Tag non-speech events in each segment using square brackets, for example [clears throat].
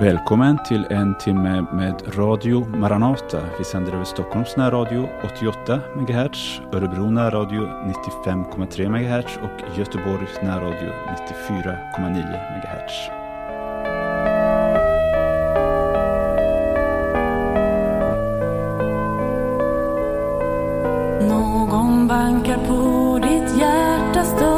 Välkommen till en timme med Radio Maranata. Vi sänder över Stockholms närradio 88 MHz, Örebro närradio 95,3 MHz och Göteborgs närradio 94,9 MHz. Någon bankar på ditt hjärtas dörr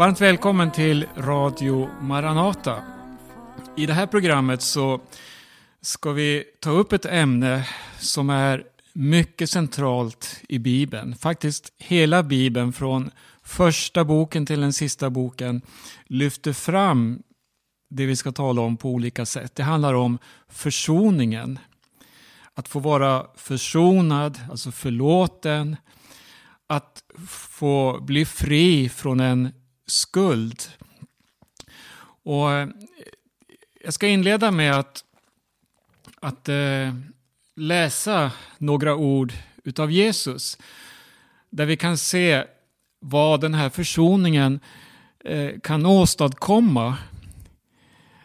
Varmt välkommen till Radio Maranata. I det här programmet så ska vi ta upp ett ämne som är mycket centralt i Bibeln. Faktiskt hela Bibeln från första boken till den sista boken lyfter fram det vi ska tala om på olika sätt. Det handlar om försoningen. Att få vara försonad, alltså förlåten. Att få bli fri från en skuld. Och eh, jag ska inleda med att, att eh, läsa några ord utav Jesus. Där vi kan se vad den här försoningen eh, kan åstadkomma.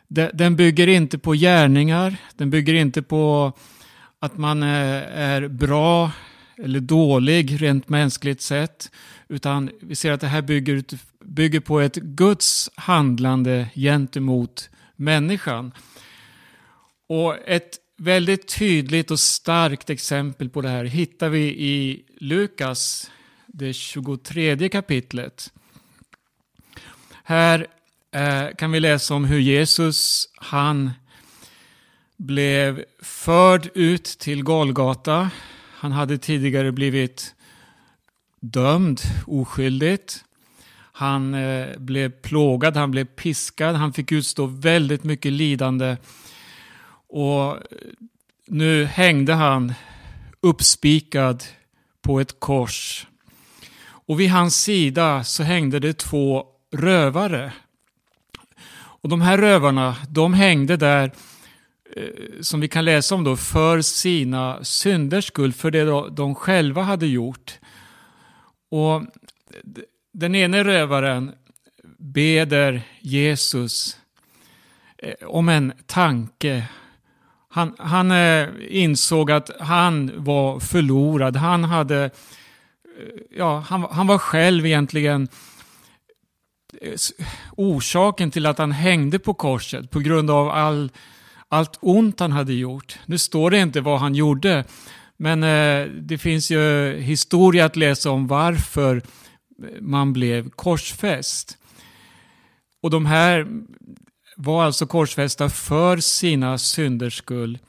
De- Den bygger inte på gärningar, den bygger inte på att man eh, är bra eller dålig rent mänskligt sett. Utan vi ser att det här bygger, bygger på ett Guds handlande gentemot människan. Och ett väldigt tydligt och starkt exempel på det här hittar vi i Lukas, det 23 kapitlet. Här eh, kan vi läsa om hur Jesus, han blev förd ut till Golgata. Han hade tidigare blivit dömd oskyldigt. Han eh, blev plågad, han blev piskad, han fick utstå väldigt mycket lidande. Och nu hängde han uppspikad på ett kors. Och vid hans sida så hängde det två rövare. Och de här rövarna, de hängde där Eh, som vi kan läsa om då, för sina synders skull, för det de själva hade gjort. Och den ene rövaren beder Jesus eh, om en tanke. Han, han eh, insåg att han var förlorad. Han hade, ja, han, han var själv egentligen orsaken till att han hängde på korset på grund av all, allt ont han hade gjort. Nu står det inte vad han gjorde, men eh, det finns ju historia att läsa om varför man blev korsfäst. Och de här var alltså korsfästa för sina synders skull.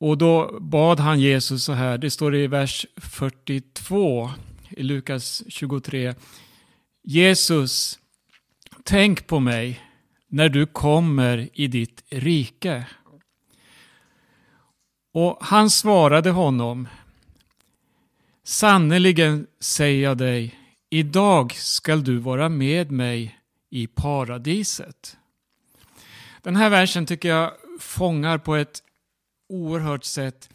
Och då bad han Jesus så här, det står i vers 42 i Lukas 23. Jesus, tänk på mig när du kommer i ditt rike. Och han svarade honom, sannerligen säger jag dig, idag skall du vara med mig i paradiset. Den här versen tycker jag fångar på ett oerhört sätt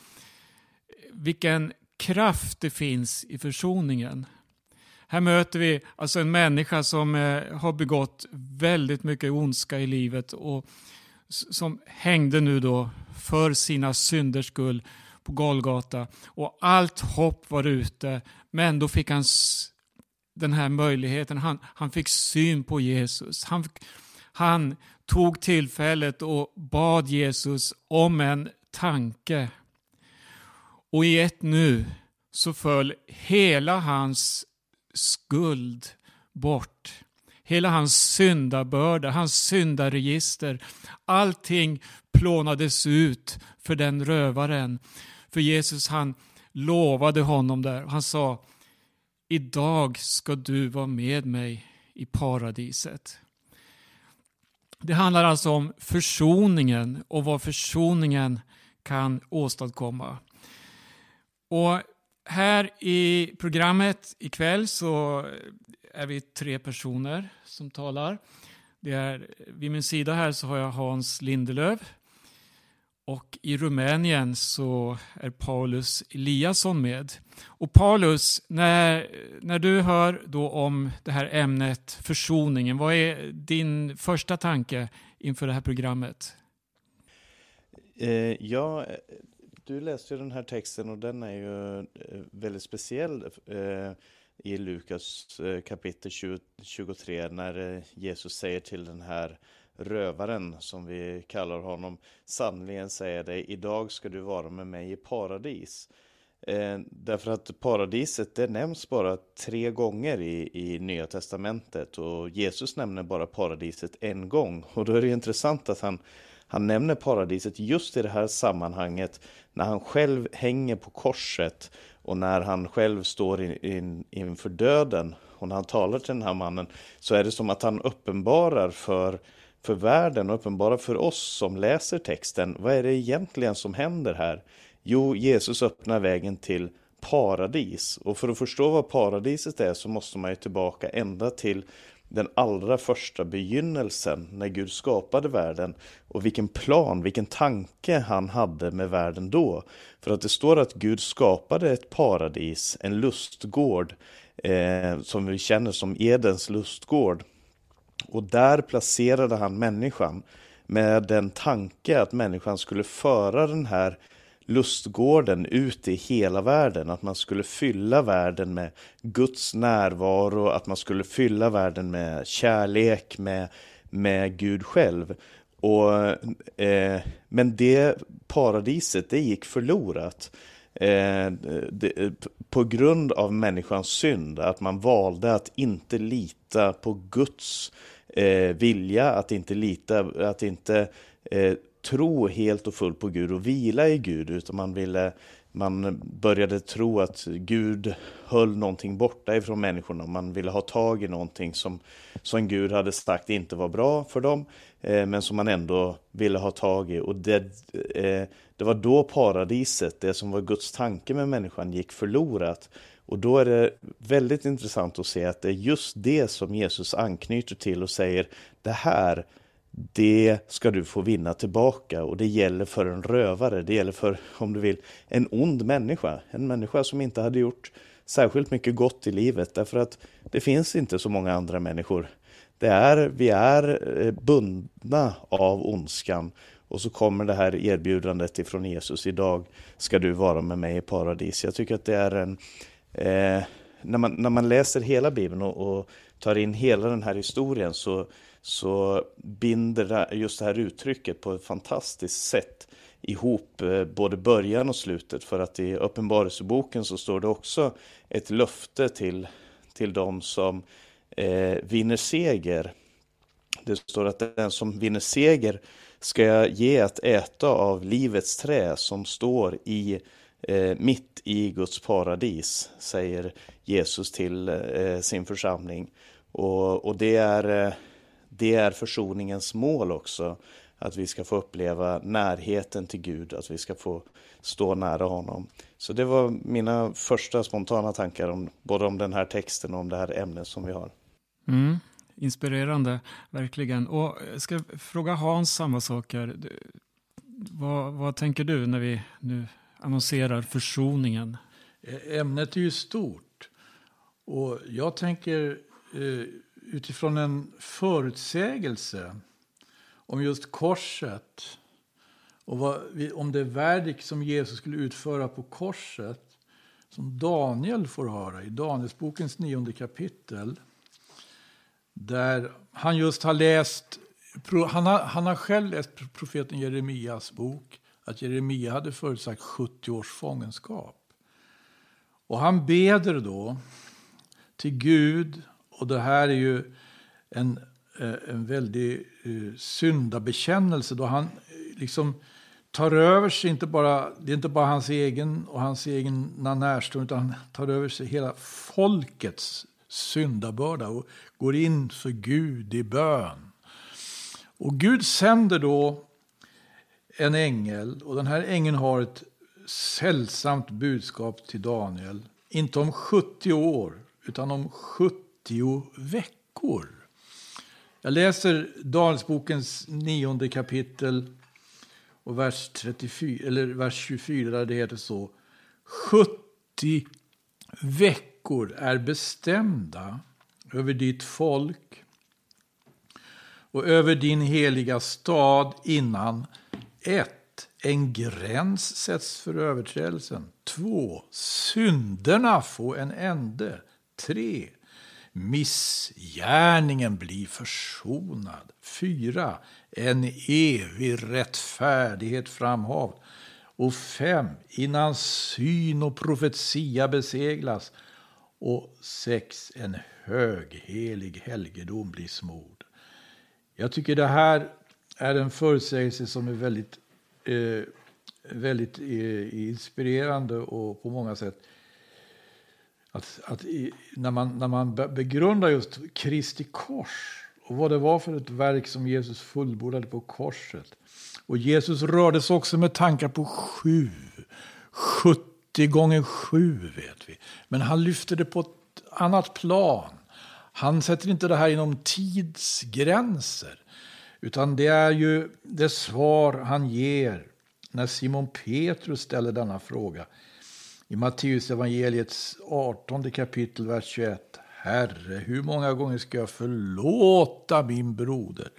vilken kraft det finns i försoningen. Här möter vi alltså en människa som eh, har begått väldigt mycket ondska i livet och som hängde nu då för sina synders skull på Golgata. Och allt hopp var ute, men då fick han den här möjligheten. Han, han fick syn på Jesus. Han, han tog tillfället och bad Jesus om en tanke. Och i ett nu så föll hela hans skuld bort. Hela hans syndabörda, hans syndaregister. Allting plånades ut för den rövaren. För Jesus han lovade honom där. Han sa, idag ska du vara med mig i paradiset. Det handlar alltså om försoningen och vad försoningen kan åstadkomma. Och här i programmet ikväll så eh, är vi tre personer som talar. Det är, vid min sida här så har jag Hans Lindelöv. Och i Rumänien så är Paulus Eliasson med. Och Paulus, när, när du hör då om det här ämnet försoningen, vad är din första tanke inför det här programmet? Eh, ja, du läste ju den här texten och den är ju eh, väldigt speciell eh, i Lukas eh, kapitel 20, 23 när Jesus säger till den här rövaren som vi kallar honom. Sannerligen säger dig, idag ska du vara med mig i paradis. Eh, därför att paradiset det nämns bara tre gånger i, i Nya Testamentet och Jesus nämner bara paradiset en gång. Och då är det intressant att han, han nämner paradiset just i det här sammanhanget när han själv hänger på korset och när han själv står in, in, inför döden och när han talar till den här mannen så är det som att han uppenbarar för för världen och uppenbarar för oss som läser texten. Vad är det egentligen som händer här? Jo, Jesus öppnar vägen till paradis. Och för att förstå vad paradiset är så måste man ju tillbaka ända till den allra första begynnelsen när Gud skapade världen och vilken plan, vilken tanke han hade med världen då. För att det står att Gud skapade ett paradis, en lustgård eh, som vi känner som Edens lustgård och där placerade han människan med den tanke att människan skulle föra den här lustgården ut i hela världen, att man skulle fylla världen med Guds närvaro, att man skulle fylla världen med kärlek, med, med Gud själv. Och, eh, men det paradiset, det gick förlorat. Eh, det, på grund av människans synd, att man valde att inte lita på Guds eh, vilja, att inte lita, att inte eh, tro helt och fullt på Gud och vila i Gud, utan man ville man började tro att Gud höll någonting borta ifrån människorna. Man ville ha tag i någonting som, som Gud hade sagt inte var bra för dem, eh, men som man ändå ville ha tag i. Och det, eh, det var då paradiset, det som var Guds tanke med människan, gick förlorat. Och då är det väldigt intressant att se att det är just det som Jesus anknyter till och säger det här, det ska du få vinna tillbaka och det gäller för en rövare, det gäller för, om du vill, en ond människa. En människa som inte hade gjort särskilt mycket gott i livet därför att det finns inte så många andra människor. Det är, vi är eh, bundna av ondskan och så kommer det här erbjudandet ifrån Jesus, idag ska du vara med mig i paradis. Jag tycker att det är en, eh, när, man, när man läser hela Bibeln och, och, tar in hela den här historien så, så binder just det här uttrycket på ett fantastiskt sätt ihop eh, både början och slutet. För att i Uppenbarelseboken så står det också ett löfte till, till de som eh, vinner seger. Det står att den som vinner seger ska jag ge att äta av livets trä som står i eh, mitt i Guds paradis, säger Jesus till eh, sin församling. Och, och det, är, eh, det är försoningens mål också, att vi ska få uppleva närheten till Gud, att vi ska få stå nära honom. Så det var mina första spontana tankar om, både om den här texten och om det här ämnet som vi har. Mm, inspirerande, verkligen. Och jag ska fråga Hans samma saker. Vad, vad tänker du när vi nu annonserar försoningen? Ämnet är ju stort. Och jag tänker eh, utifrån en förutsägelse om just korset och vad, om det verk som Jesus skulle utföra på korset som Daniel får höra i Danielsbokens nionde kapitel. Där han just har läst, han har, han har själv läst profeten Jeremias bok att Jeremia hade förutsagt 70 års fångenskap. Och han beder då till Gud, och det här är ju en, eh, en väldig eh, syndabekännelse då han eh, liksom tar över sig inte bara, det är inte bara hans egen och hans egna närstående, utan han tar över sig hela folkets syndabörda och går in för Gud i bön. Och Gud sänder då en ängel och den här ängeln har ett sällsamt budskap till Daniel. Inte om 70 år, utan om 70 veckor. Jag läser Dalsbokens nionde kapitel och vers, 34, eller vers 24 där det heter så. 70 veckor är bestämda över ditt folk och över din heliga stad innan ett, En gräns sätts för överträdelsen. 2. Synderna får en ände. 3. Missgärningen blir försonad. 4. En evig rättfärdighet framhav. Och 5. Innan syn och profetia beseglas. Och 6. En höghelig helgedom blir smord. Jag tycker det här är en förutsägelse som är väldigt, eh, väldigt eh, inspirerande och på många sätt att, att i, när, man, när man begrundar just Kristi kors och vad det var för ett verk som Jesus fullbordade på korset. Och Jesus rörde sig också med tankar på sju, 70 gånger sju vet vi. Men han lyfter det på ett annat plan. Han sätter inte det här inom tidsgränser. Utan det är ju det svar han ger när Simon Petrus ställer denna fråga. I Matteus evangeliets 18 kapitel, vers 21. Herre, hur många gånger ska jag förlåta min broder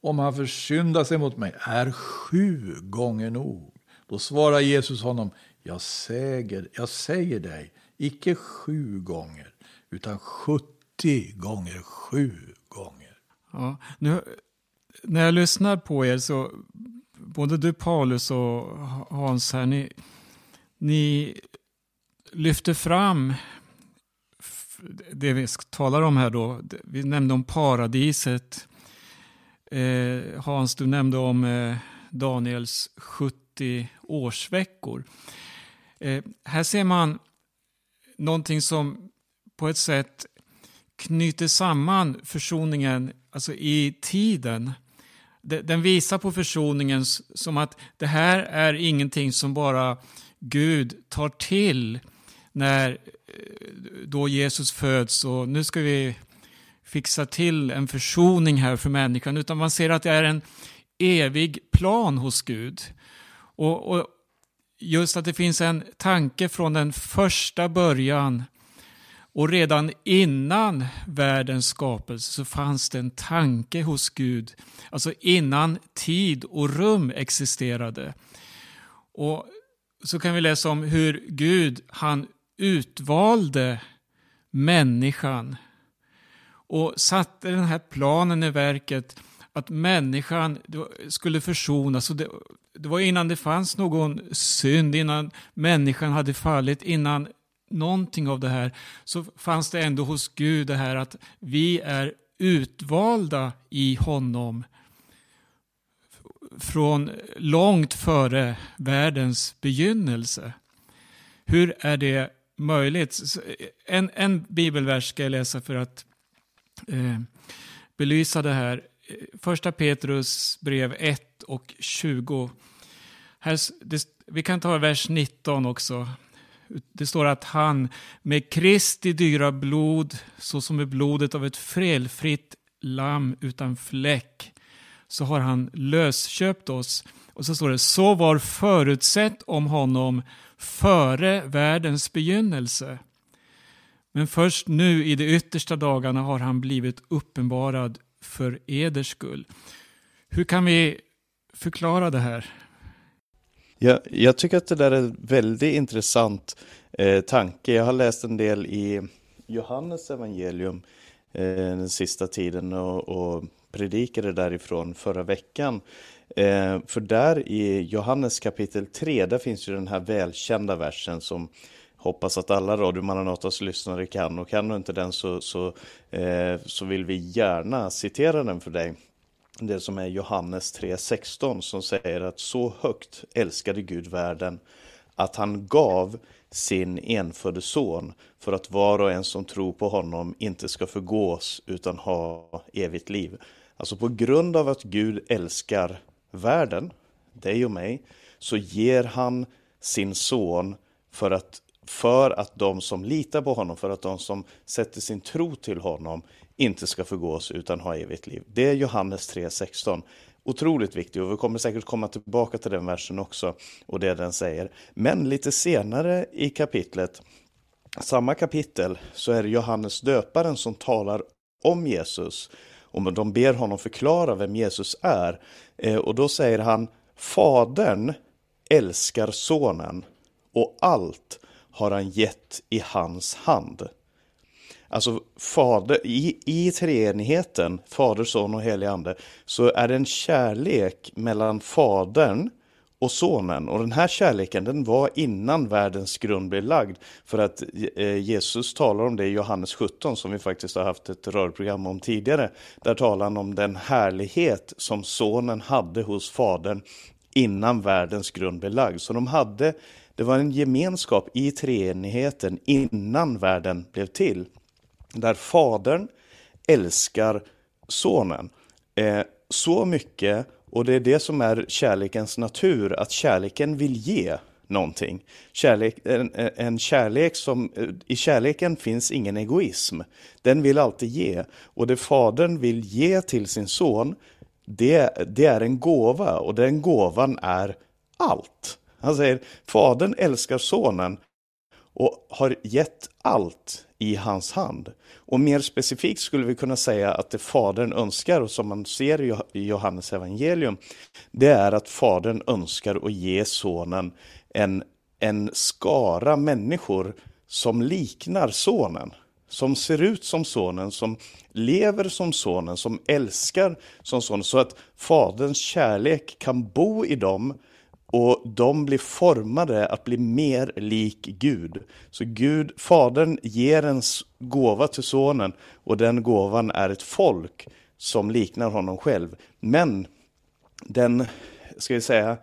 om han försyndar sig mot mig? Är sju gånger nog? Då svarar Jesus honom, jag säger, jag säger dig, icke sju gånger, utan sjuttio gånger sju gånger. Ja, nu, när jag lyssnar på er så, både du Paulus och Hans här, ni, ni lyfter fram det vi talar om här då. Vi nämnde om paradiset. Eh, Hans, du nämnde om eh, Daniels 70 årsveckor. Eh, här ser man någonting som på ett sätt knyter samman försoningen alltså i tiden. Den visar på försoningen som att det här är ingenting som bara Gud tar till när eh, då Jesus föds och nu ska vi fixa till en försoning här för människan, utan man ser att det är en evig plan hos Gud. Och, och just att det finns en tanke från den första början och redan innan världens skapelse så fanns det en tanke hos Gud, alltså innan tid och rum existerade. Och så kan vi läsa om hur Gud, han utvalde människan och satte den här planen i verket att människan skulle försonas. Det, det var innan det fanns någon synd, innan människan hade fallit, innan någonting av det här, så fanns det ändå hos Gud det här att vi är utvalda i honom från långt före världens begynnelse. Hur är det möjligt? En, en bibelvers ska jag läsa för att eh, belysa det här. Första Petrus brev 1 och 20. Här, det, vi kan ta vers 19 också. Det står att han med Kristi dyra blod, såsom med blodet av ett felfritt lamm utan fläck, så har han lösköpt oss. Och så står det, så var förutsett om honom före världens begynnelse. Men först nu i de yttersta dagarna har han blivit uppenbarad för eders skull. Hur kan vi förklara det här? Jag, jag tycker att det där är en väldigt intressant eh, tanke. Jag har läst en del i Johannes evangelium eh, den sista tiden och, och predikade därifrån förra veckan. Eh, för där i Johannes kapitel 3, där finns ju den här välkända versen som hoppas att alla Radio Maranatas lyssnare kan och kan du inte den så, så, eh, så vill vi gärna citera den för dig. det som är Johannes 3.16 som säger att så högt älskade Gud världen att han gav sin enfödde son för att var och en som tror på honom inte ska förgås utan ha evigt liv. Alltså på grund av att Gud älskar världen, dig och mig, så ger han sin son för att, för att de som litar på honom, för att de som sätter sin tro till honom inte ska förgås utan ha evigt liv. Det är Johannes 3.16. Otroligt viktig, och vi kommer säkert komma tillbaka till den versen också och det den säger. Men lite senare i kapitlet, samma kapitel, så är det Johannes döparen som talar om Jesus och de ber honom förklara vem Jesus är. Eh, och då säger han Fadern älskar sonen och allt har han gett i hans hand. Alltså fader, i, i treenigheten, Fader, Son och helig Ande, så är det en kärlek mellan Fadern och Sonen. Och den här kärleken den var innan världens grund blev lagd. För att eh, Jesus talar om det i Johannes 17 som vi faktiskt har haft ett rörprogram om tidigare. Där talar han om den härlighet som Sonen hade hos Fadern innan världens grund blev lagd. Så de hade, det var en gemenskap i treenigheten innan världen blev till där fadern älskar sonen eh, så mycket och det är det som är kärlekens natur, att kärleken vill ge någonting. Kärlek, en, en kärlek som, I kärleken finns ingen egoism. Den vill alltid ge. Och det fadern vill ge till sin son, det, det är en gåva och den gåvan är allt. Han säger, fadern älskar sonen och har gett allt i hans hand. Och mer specifikt skulle vi kunna säga att det Fadern önskar, och som man ser i Johannes evangelium, det är att Fadern önskar att ge Sonen en, en skara människor som liknar Sonen. Som ser ut som Sonen, som lever som Sonen, som älskar som Sonen. Så att Faderns kärlek kan bo i dem och de blir formade att bli mer lik Gud. Så Gud, Fadern ger en gåva till Sonen och den gåvan är ett folk som liknar honom själv. Men den, ska vi säga,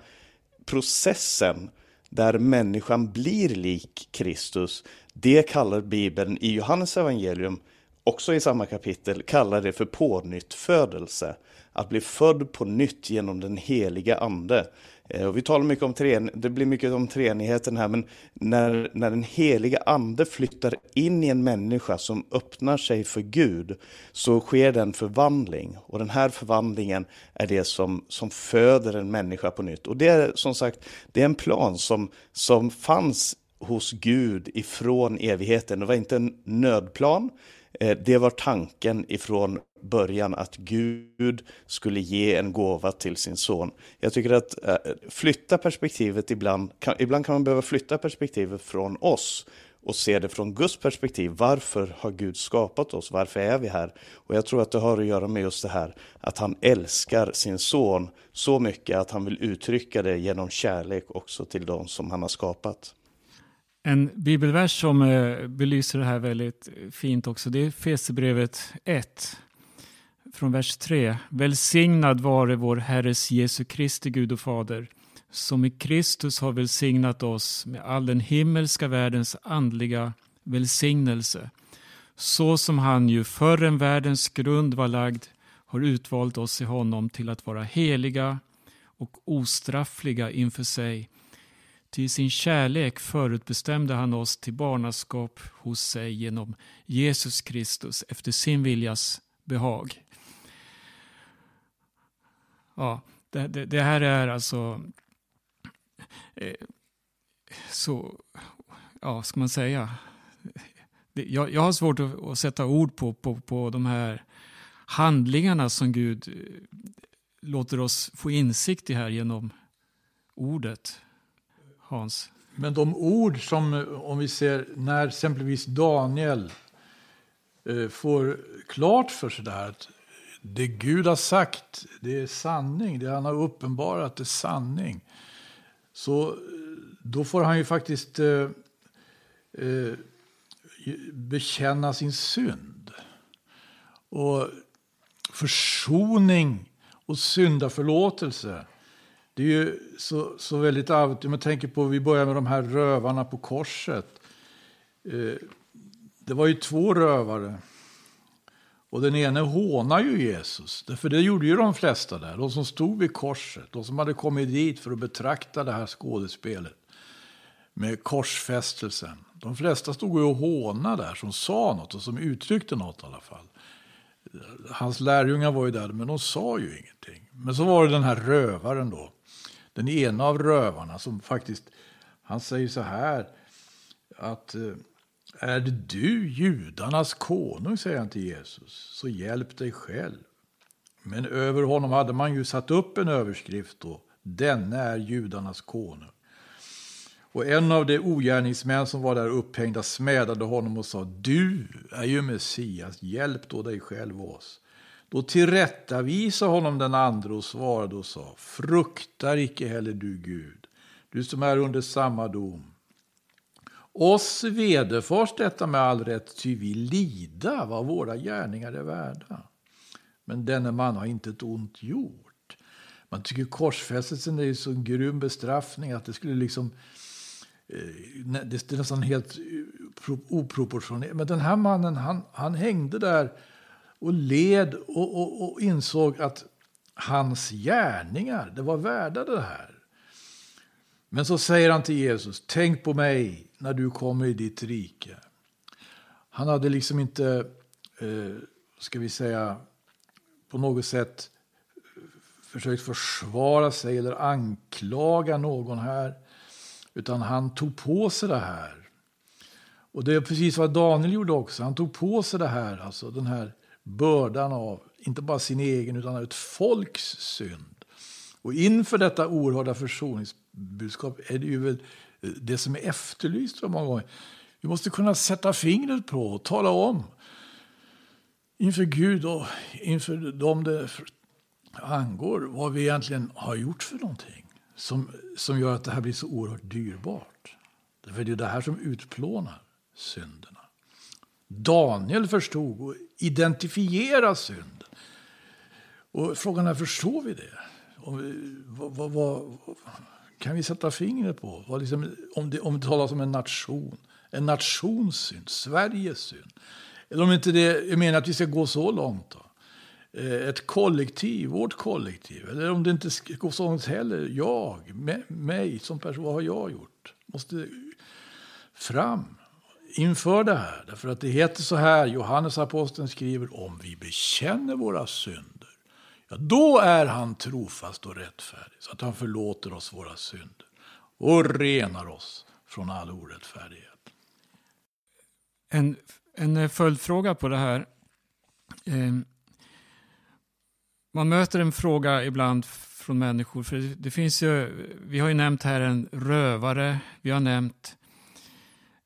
processen där människan blir lik Kristus, det kallar Bibeln i Johannes evangelium, också i samma kapitel, kallar det för pånyttfödelse. Att bli född på nytt genom den heliga ande. Eh, och vi talar mycket om treen, det blir mycket om treenigheten här, men när, när den heliga ande flyttar in i en människa som öppnar sig för Gud, så sker det en förvandling. Och den här förvandlingen är det som, som föder en människa på nytt. Och det är som sagt, det är en plan som, som fanns hos Gud ifrån evigheten. Det var inte en nödplan, Eh, det var tanken ifrån början att Gud skulle ge en gåva till sin son. Jag tycker att eh, flytta perspektivet ibland, ibland kan man behöva flytta perspektivet från oss och se det från Guds perspektiv. Varför har Gud skapat oss? Varför är vi här? Och jag tror att det har att göra med just det här att han älskar sin son så mycket att han vill uttrycka det genom kärlek också till de som han har skapat. En bibelvers som eh, belyser det här väldigt fint också, det är Fesebrevet 1, från vers 3. Välsignad vare vår Herres Jesu Kristi Gud och Fader, som i Kristus har välsignat oss med all den himmelska världens andliga välsignelse, så som han ju förrän världens grund var lagd har utvalt oss i honom till att vara heliga och ostraffliga inför sig till sin kärlek förutbestämde han oss till barnaskap hos sig genom Jesus Kristus efter sin viljas behag. Ja, det, det, det här är alltså eh, så, ja, ska man säga? Jag, jag har svårt att, att, sätta ord på, på, på de här handlingarna som Gud eh, låter oss få insikt i här genom ordet. Hans? Men de ord som, om vi ser när exempelvis Daniel eh, får klart för sig där att det Gud har sagt, det är sanning. Det han har uppenbarat är sanning. Så eh, då får han ju faktiskt eh, eh, bekänna sin synd. Och försoning och syndaförlåtelse. Det är ju så, så väldigt arvigt. Om man tänker på, vi börjar med de här rövarna på korset. Eh, det var ju två rövare. Och den ene hånar ju Jesus. För det gjorde ju de flesta där. De som stod vid korset. De som hade kommit dit för att betrakta det här skådespelet. Med korsfästelsen. De flesta stod ju och hånade där. Som sa något och som uttryckte något i alla fall. Hans lärjungar var ju där, men de sa ju ingenting. Men så var det den här rövaren då. Den ena av rövarna som faktiskt, han säger så här att eh, är det du judarnas konung, säger han till Jesus, så hjälp dig själv. Men över honom hade man ju satt upp en överskrift då, denne är judarnas konung. Och en av de ogärningsmän som var där upphängda smädade honom och sa, du är ju Messias, hjälp då dig själv och oss. Då tillrättavisade honom den andre och svarade och sa, fruktar icke heller du Gud, du som är under samma dom. Oss vederfars detta med all rätt, ty vi lida vad våra gärningar är värda. Men denne man har inte ett ont gjort. Man tycker korsfästelsen är en så grym bestraffning att det skulle liksom eh, det är nästan helt oproportionerligt. Men den här mannen, han, han hängde där och led och, och, och insåg att hans gärningar, det var värda det här. Men så säger han till Jesus, tänk på mig när du kommer i ditt rike. Han hade liksom inte, eh, ska vi säga, på något sätt eh, försökt försvara sig eller anklaga någon här. Utan han tog på sig det här. Och det är precis vad Daniel gjorde också. Han tog på sig det här, alltså den här bördan av, inte bara sin egen, utan av ett folks synd. Och inför detta oerhörda försoningsbudskap är det ju väl eh, det som är efterlyst många gånger. Vi måste kunna sätta fingret på och tala om inför Gud och inför dem det angår vad vi egentligen har gjort för någonting som, som gör att det här blir så oerhört dyrbart. För det är det här som utplånar synderna. Daniel förstod och identifierade synden. Och frågan är, förstår vi det? Vi, vad, vad, vad, kan vi sätta fingret på? Vad liksom, om, det, om det talas om en nation, en nations synd, Sveriges synd. Eller om inte det, jag menar att vi ska gå så långt. Då. Eh, ett kollektiv, vårt kollektiv. Eller om det inte går så långt heller. Jag, mig som person, vad har jag gjort? Måste fram inför det här. Därför att det heter så här, Johannes aposteln skriver om vi bekänner våra synder. Ja, då är han trofast och rättfärdig så att han förlåter oss våra synder och renar oss från all orättfärdighet. En, en eh, följdfråga på det här. Eh, man möter en fråga ibland från människor. För det finns ju, vi har ju nämnt här en rövare. Vi har nämnt eh,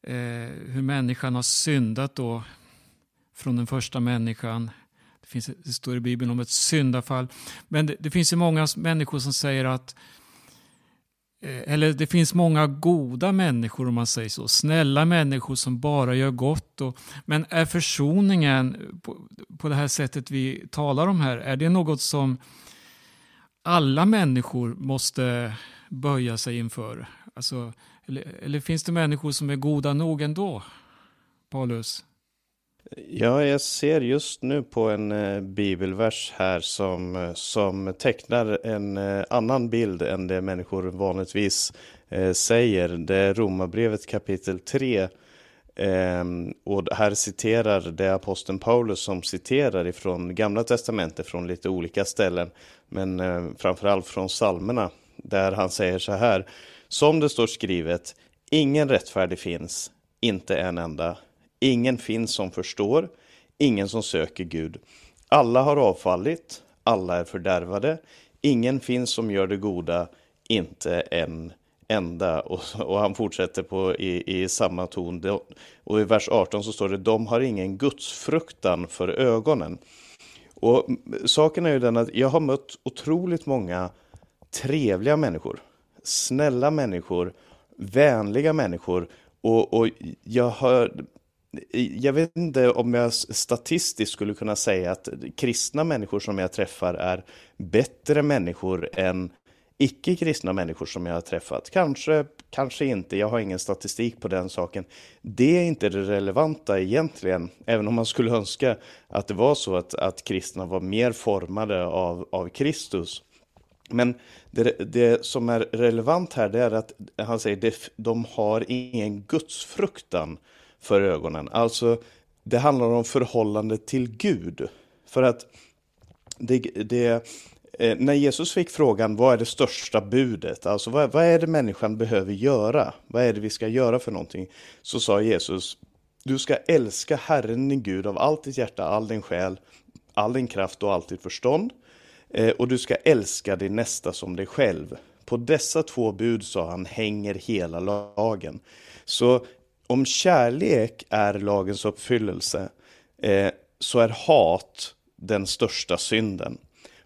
Eh, hur människan har syndat då från den första människan. Det, finns, det står i Bibeln om ett syndafall. Men det, det finns ju många människor som säger att eh, eller det finns många goda människor om man säger så. Snälla människor som bara gör gott. Och, men är försoningen på, på det här sättet vi talar om här, är det något som alla människor måste böja sig inför? Alltså, eller, eller finns det människor som är goda nog ändå? Paulus? Ja, jag ser just nu på en eh, bibelvers här som, eh, som tecknar en eh, annan bild än det människor vanligtvis eh, säger. Det är Romarbrevet kapitel 3. Ehm, och här citerar det aposteln Paulus som citerar ifrån Gamla Testamentet från lite olika ställen, men eh, framförallt från psalmerna, där han säger så här. Som det står skrivet, ingen rättfärdig finns, inte en enda. Ingen finns som förstår, ingen som söker Gud. Alla har avfallit, alla är fördärvade, ingen finns som gör det goda, inte en enda. Och, och han fortsätter på i, i samma ton. Och i vers 18 så står det, de har ingen gudsfruktan för ögonen. Och saken är ju den att jag har mött otroligt många trevliga människor, snälla människor, vänliga människor och, och jag har jag vet inte om jag statistiskt skulle kunna säga att kristna människor som jag träffar är bättre människor än icke-kristna människor som jag har träffat. Kanske, kanske inte, jag har ingen statistik på den saken. Det är inte det relevanta egentligen, även om man skulle önska att det var så att, att kristna var mer formade av, av Kristus. Men det, det som är relevant här det är att han säger att de har ingen gudsfruktan för ögonen. Alltså, det handlar om förhållande till Gud. För att det, det, eh, när Jesus fick frågan vad är det största budet, alltså vad, vad är det människan behöver göra, vad är det vi ska göra för någonting, så sa Jesus, du ska älska Herren din Gud av allt ditt hjärta, all din själ, all din kraft och allt ditt förstånd. Eh, och du ska älska din nästa som dig själv. På dessa två bud, sa han, hänger hela lagen. Så om kärlek är lagens uppfyllelse eh, så är hat den största synden.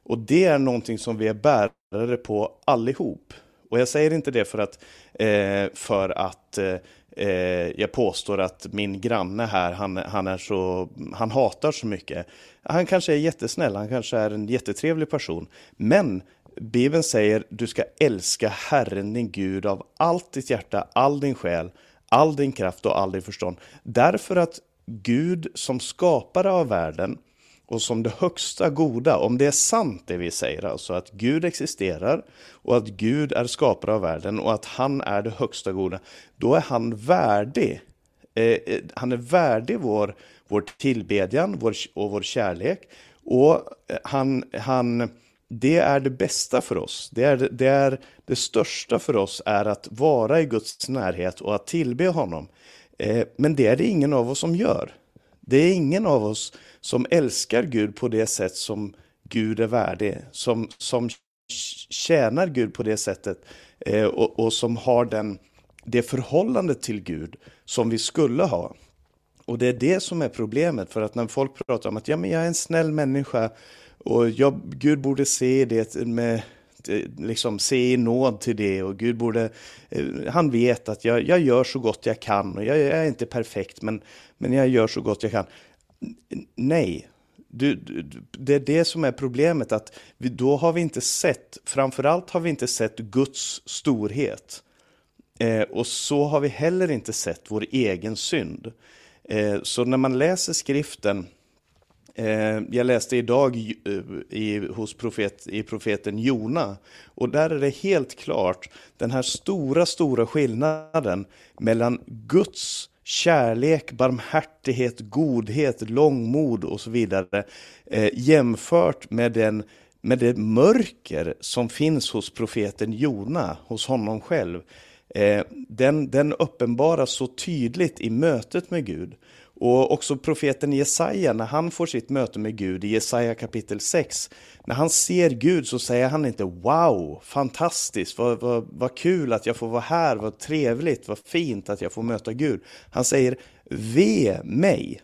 Och det är någonting som vi är bärare på allihop. Och jag säger inte det för att, eh, för att eh Eh, jag påstår att min granne här, han, han, är så, han hatar så mycket. Han kanske är jättesnäll, han kanske är en jättetrevlig person. Men Bibeln säger du ska älska Herren din Gud av allt ditt hjärta, all din själ, all din kraft och all din förstånd. Därför att Gud som skapare av världen och som det högsta goda, om det är sant det vi säger, alltså att Gud existerar och att Gud är skapare av världen och att han är det högsta goda, då är han värdig. Eh, eh han är värdig vår, vår tillbedjan vår, och vår kärlek. Och eh, han, han det är det bästa för oss. Det, är, det, är, det största för oss är att vara i Guds närhet och att tillbe honom. Eh, men det är det ingen av oss som gör. Det är ingen av oss som älskar Gud på det sätt som Gud är värdig, som, som tjänar Gud på det sättet eh, och, och, som har den, det förhållandet till Gud som vi skulle ha. Och det är det som är problemet, för att när folk pratar om att ja, men jag är en snäll människa och jag, Gud borde se det med liksom se i nåd till det och Gud borde, eh, han vet att jag, jag gör så gott jag kan och jag, jag är inte perfekt men, men jag gör så gott jag kan. Nej, du, du, det är det som är problemet att vi, då har vi inte sett, framförallt har vi inte sett Guds storhet. Eh, och så har vi heller inte sett vår egen synd. Eh, så när man läser skriften Eh, jag läste idag eh, i, hos profet, i profeten Jona och där är det helt klart den här stora, stora skillnaden mellan Guds kärlek, barmhärtighet, godhet, långmod och så vidare eh, jämfört med, den, med det mörker som finns hos profeten Jona, hos honom själv. Eh, den, den uppenbaras så tydligt i mötet med Gud. Och också profeten Jesaja, när han får sitt möte med Gud i Jesaja kapitel 6, när han ser Gud så säger han inte wow, fantastiskt, vad, vad, vad kul att jag får vara här, vad trevligt, vad fint att jag får möta Gud. Han säger ve mig.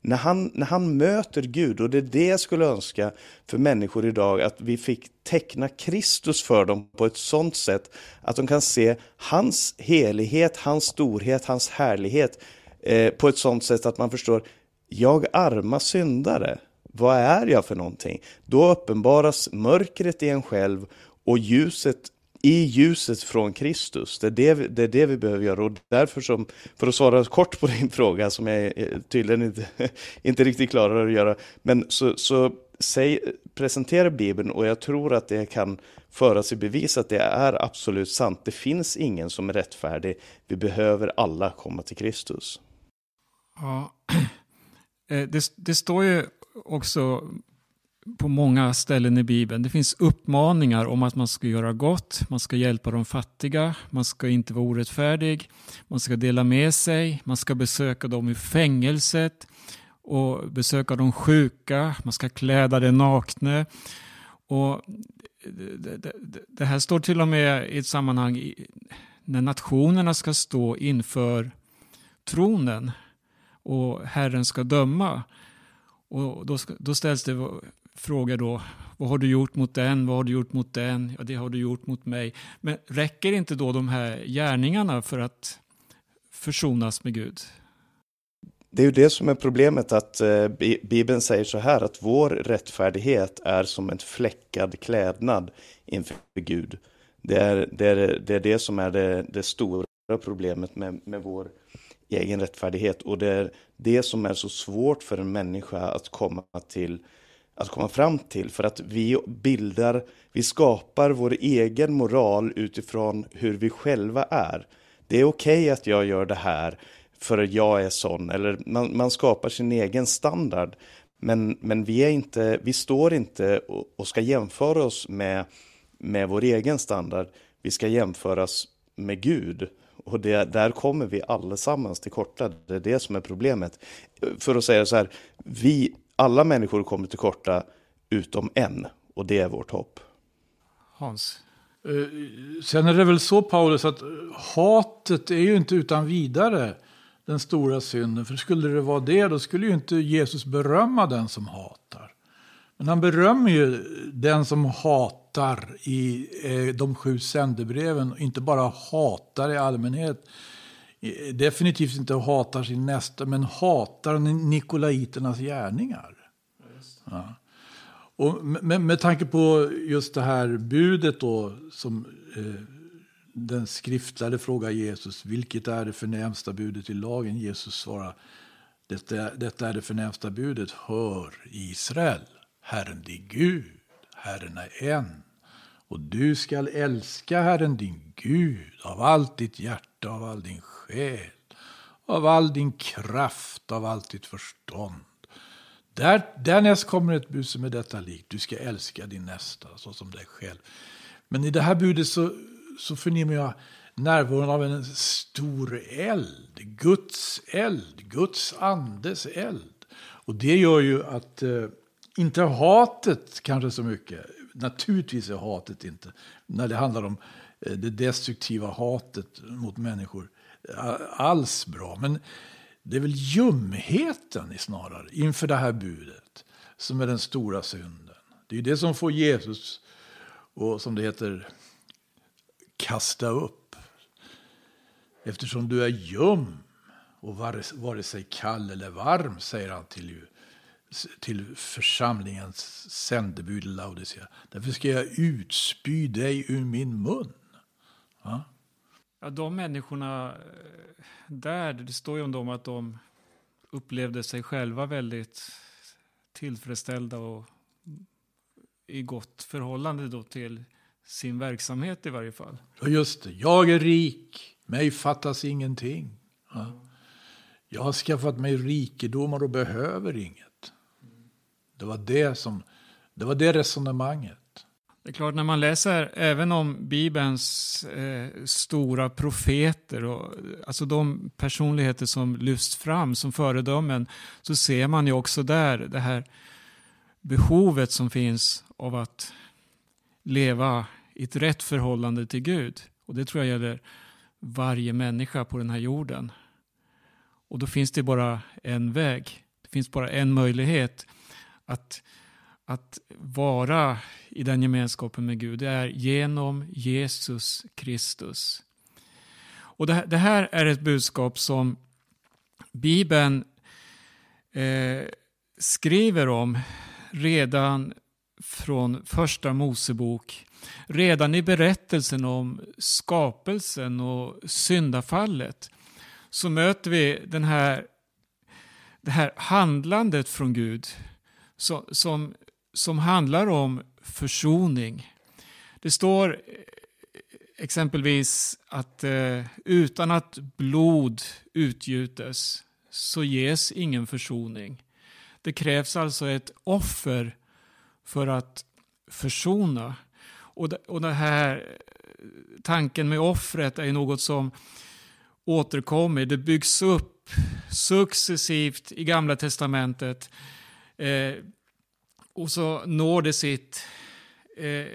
När han, när han möter Gud, och det är det jag skulle önska för människor idag, att vi fick teckna Kristus för dem på ett sådant sätt att de kan se hans helighet, hans storhet, hans härlighet eh, på ett sånt sätt att man förstår, jag arma syndare, vad är jag för någonting? Då uppenbaras mörkret i en själv och ljuset i ljuset från Kristus. Det är det, det är det vi behöver göra och därför som, för att svara kort på din fråga som jag eh, tydligen inte, [laughs] inte riktigt klarar att göra, men så, så säg, presentera Bibeln och jag tror att det kan föras i bevis att det är absolut sant. Det finns ingen som är rättfärdig. Vi behöver alla komma till Kristus. Ja, [clears throat] eh, det, det står ju också på många ställen i Bibeln. Det finns uppmaningar om att man ska göra gott, man ska hjälpa de fattiga, man ska inte vara orättfärdig, man ska dela med sig, man ska besöka dem i fängelset och besöka de sjuka, man ska kläda de nakne. Och det, det, det här står till och med i ett sammanhang när nationerna ska stå inför tronen och Herren ska döma. Och då, då ställs det frågor då, vad har du gjort mot den, vad har du gjort mot den, ja det har du gjort mot mig. Men räcker inte då de här gärningarna för att försonas med Gud? det är ju det som är problemet att eh, Bibeln säger så här att vår rättfärdighet är som en fläckad klädnad inför Gud. Det är det, är, det, är det som är det, det stora problemet med, med vår egen rättfärdighet och det är det som är så svårt för en människa att komma till att komma fram till för att vi bildar, vi skapar vår egen moral utifrån hur vi själva är. Det är okej okay att jag gör det här för att jag är sån, eller man, man skapar sin egen standard. Men, men vi, är inte, vi står inte och, och ska jämföra oss med, med vår egen standard. Vi ska jämföras med Gud. Och det, där kommer vi allesammans till korta. Det är det som är problemet. För att säga så här, vi, alla människor kommer till korta utom en. Och det är vårt hopp. Hans? Eh, sen är det väl så Paulus att hatet är ju inte utan vidare den stora synden. För skulle det vara det, då skulle ju inte Jesus berömma den som hatar. Men han berömmer ju den som hatar i eh, de sju sändebreven. Inte bara hatar i allmänhet. Eh, definitivt inte hatar sin nästa, men hatar nikolaiternas gärningar. Ja. Och med, med tanke på just det här budet då, som eh, den skriftlärde frågar Jesus, vilket är det förnämsta budet i lagen? Jesus svarar, detta, detta är det förnämsta budet. Hör Israel, Herren din Gud, Herren är en. Och du skall älska Herren din Gud av allt ditt hjärta, av all din själ, av all din kraft, av allt ditt förstånd. Där, därnäst kommer ett bud som är detta likt. Du ska älska din nästa så som dig själv. Men i det här budet så så förnimmer jag närvaron av en stor eld. Guds eld, Guds andes eld. Och det gör ju att, eh, inte hatet kanske så mycket, naturligtvis är hatet inte, när det handlar om eh, det destruktiva hatet mot människor, eh, alls bra. Men det är väl ljumheten snarare inför det här budet som är den stora synden. Det är det som får Jesus, och som det heter kasta upp. Eftersom du är ljum och vare, vare sig kall eller varm, säger han till, till församlingens sändebud Laodicea. Därför ska jag utspy dig ur min mun. Ja? Ja, de människorna eh, där, det står ju om dem att de upplevde sig själva väldigt tillfredsställda och i gott förhållande då till sin verksamhet i varje fall. Ja, just det. Jag är rik, mig fattas ingenting. Ja. Jag har skaffat mig rikedomar och behöver inget. Det var det, som, det, var det resonemanget. Det är klart, när man läser även om Bibelns eh, stora profeter, och, alltså de personligheter som lyfts fram som föredömen, så ser man ju också där det här behovet som finns av att leva i ett rätt förhållande till Gud. Och det tror jag gäller varje människa på den här jorden. Och då finns det bara en väg. Det finns bara en möjlighet att, att vara i den gemenskapen med Gud. Det är genom Jesus Kristus. Och det, det här är ett budskap som Bibeln eh, skriver om redan från första Mosebok. Redan i berättelsen om skapelsen och syndafallet så möter vi den här, det här handlandet från Gud som, som, som handlar om försoning. Det står eh, exempelvis att eh, utan att blod utgjutes så ges ingen försoning. Det krävs alltså ett offer för att försona. Och, det, och den här eh, tanken med offret är något som återkommer. Det byggs upp successivt i Gamla Testamentet. Eh, och så når det sitt eh,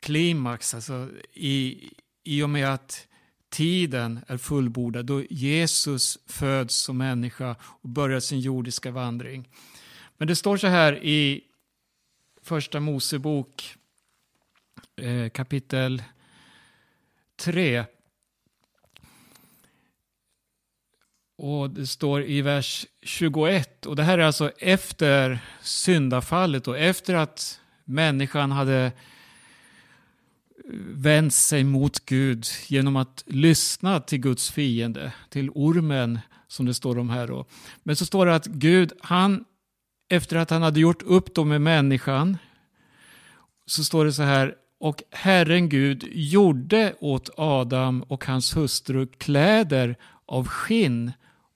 klimax alltså i, i och med att tiden är fullbordad då Jesus föds som människa och börjar sin jordiska vandring. Men det står så här i Första Mosebok eh, kapitel 3. Och det står i vers 21, och det här är alltså efter syndafallet och efter att människan hade eh, vänt sig mot Gud genom att lyssna till Guds fiende, till ormen som det står om här. Då. Men så står det att Gud, han, efter att han hade gjort upp då med människan, så står det så här, och Herren Gud gjorde åt Adam och hans hustru kläder av skinn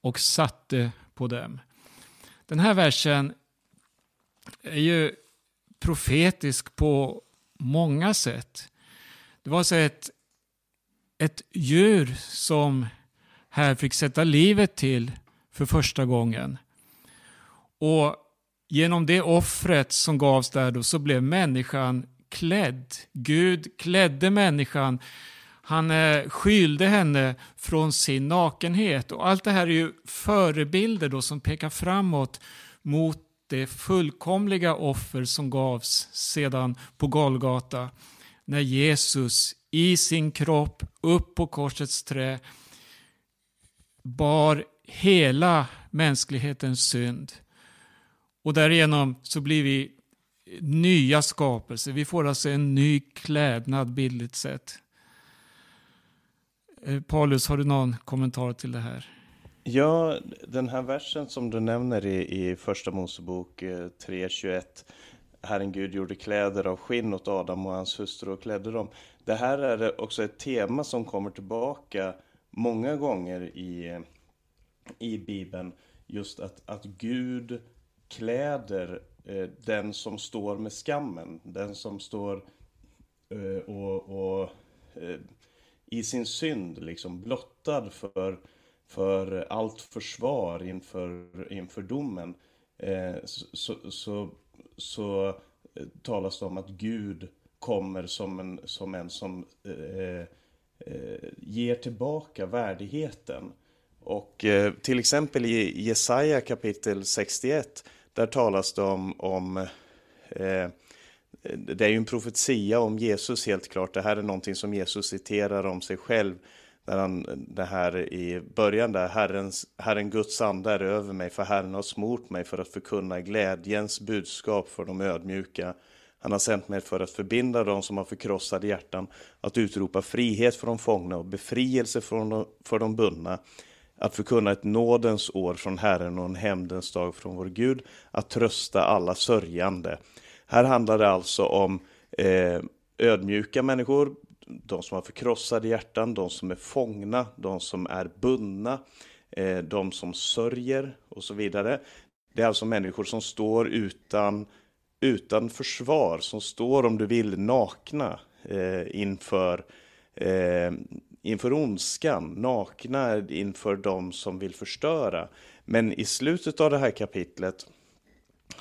och satte på dem. Den här versen är ju profetisk på många sätt. Det var så ett, ett djur som här fick sätta livet till för första gången. Och genom det offret som gavs där då så blev människan klädd. Gud klädde människan. Han eh, skylde henne från sin nakenhet. Och allt det här är ju förebilder då som pekar framåt mot det fullkomliga offer som gavs sedan på Golgata när Jesus i sin kropp upp på korsets trä bar hela mänsklighetens synd. Och därigenom så blir vi nya skapelser. Vi får alltså en ny klädnad bildligt sett. Eh, Paulus, har du någon kommentar till det här? Ja, den här versen som du nämner i, i Första Mosebok eh, 3.21 Herren Gud gjorde kläder av skinn åt Adam och hans hustru och klädde dem. Det här är också ett tema som kommer tillbaka många gånger i, i Bibeln. Just att, att Gud kläder eh, den som står med skammen. Den som står eh, och, och eh, i sin synd liksom blottad för, för allt försvar inför, inför domen. Eh, så, så så eh, talas det om att Gud kommer som en som, en som eh, eh, ger tillbaka värdigheten. Och eh, till exempel i Jesaja kapitel 61, där talas det om, om eh, det är ju en profetia om Jesus helt klart. Det här är någonting som Jesus citerar om sig själv när han, det här i början där, Herrens, Herren Guds ande är över mig, för Herren har smort mig för att förkunna glädjens budskap för de ödmjuka. Han har sänt mig för att förbinda dem som har förkrossade hjärtan, att utropa frihet för de fångna och befrielse för de bundna, att förkunna ett nådens år från Herren och en hämndens dag från vår Gud, att trösta alla sörjande. Här handlar det alltså om eh, ödmjuka människor, de som har förkrossade hjärtan, de som är fångna, de som är bundna, eh, de som sörjer och så vidare. Det är alltså människor som står utan, utan försvar, som står om du vill nakna eh, inför, eh, inför ondskan, nakna inför de som vill förstöra. Men i slutet av det här kapitlet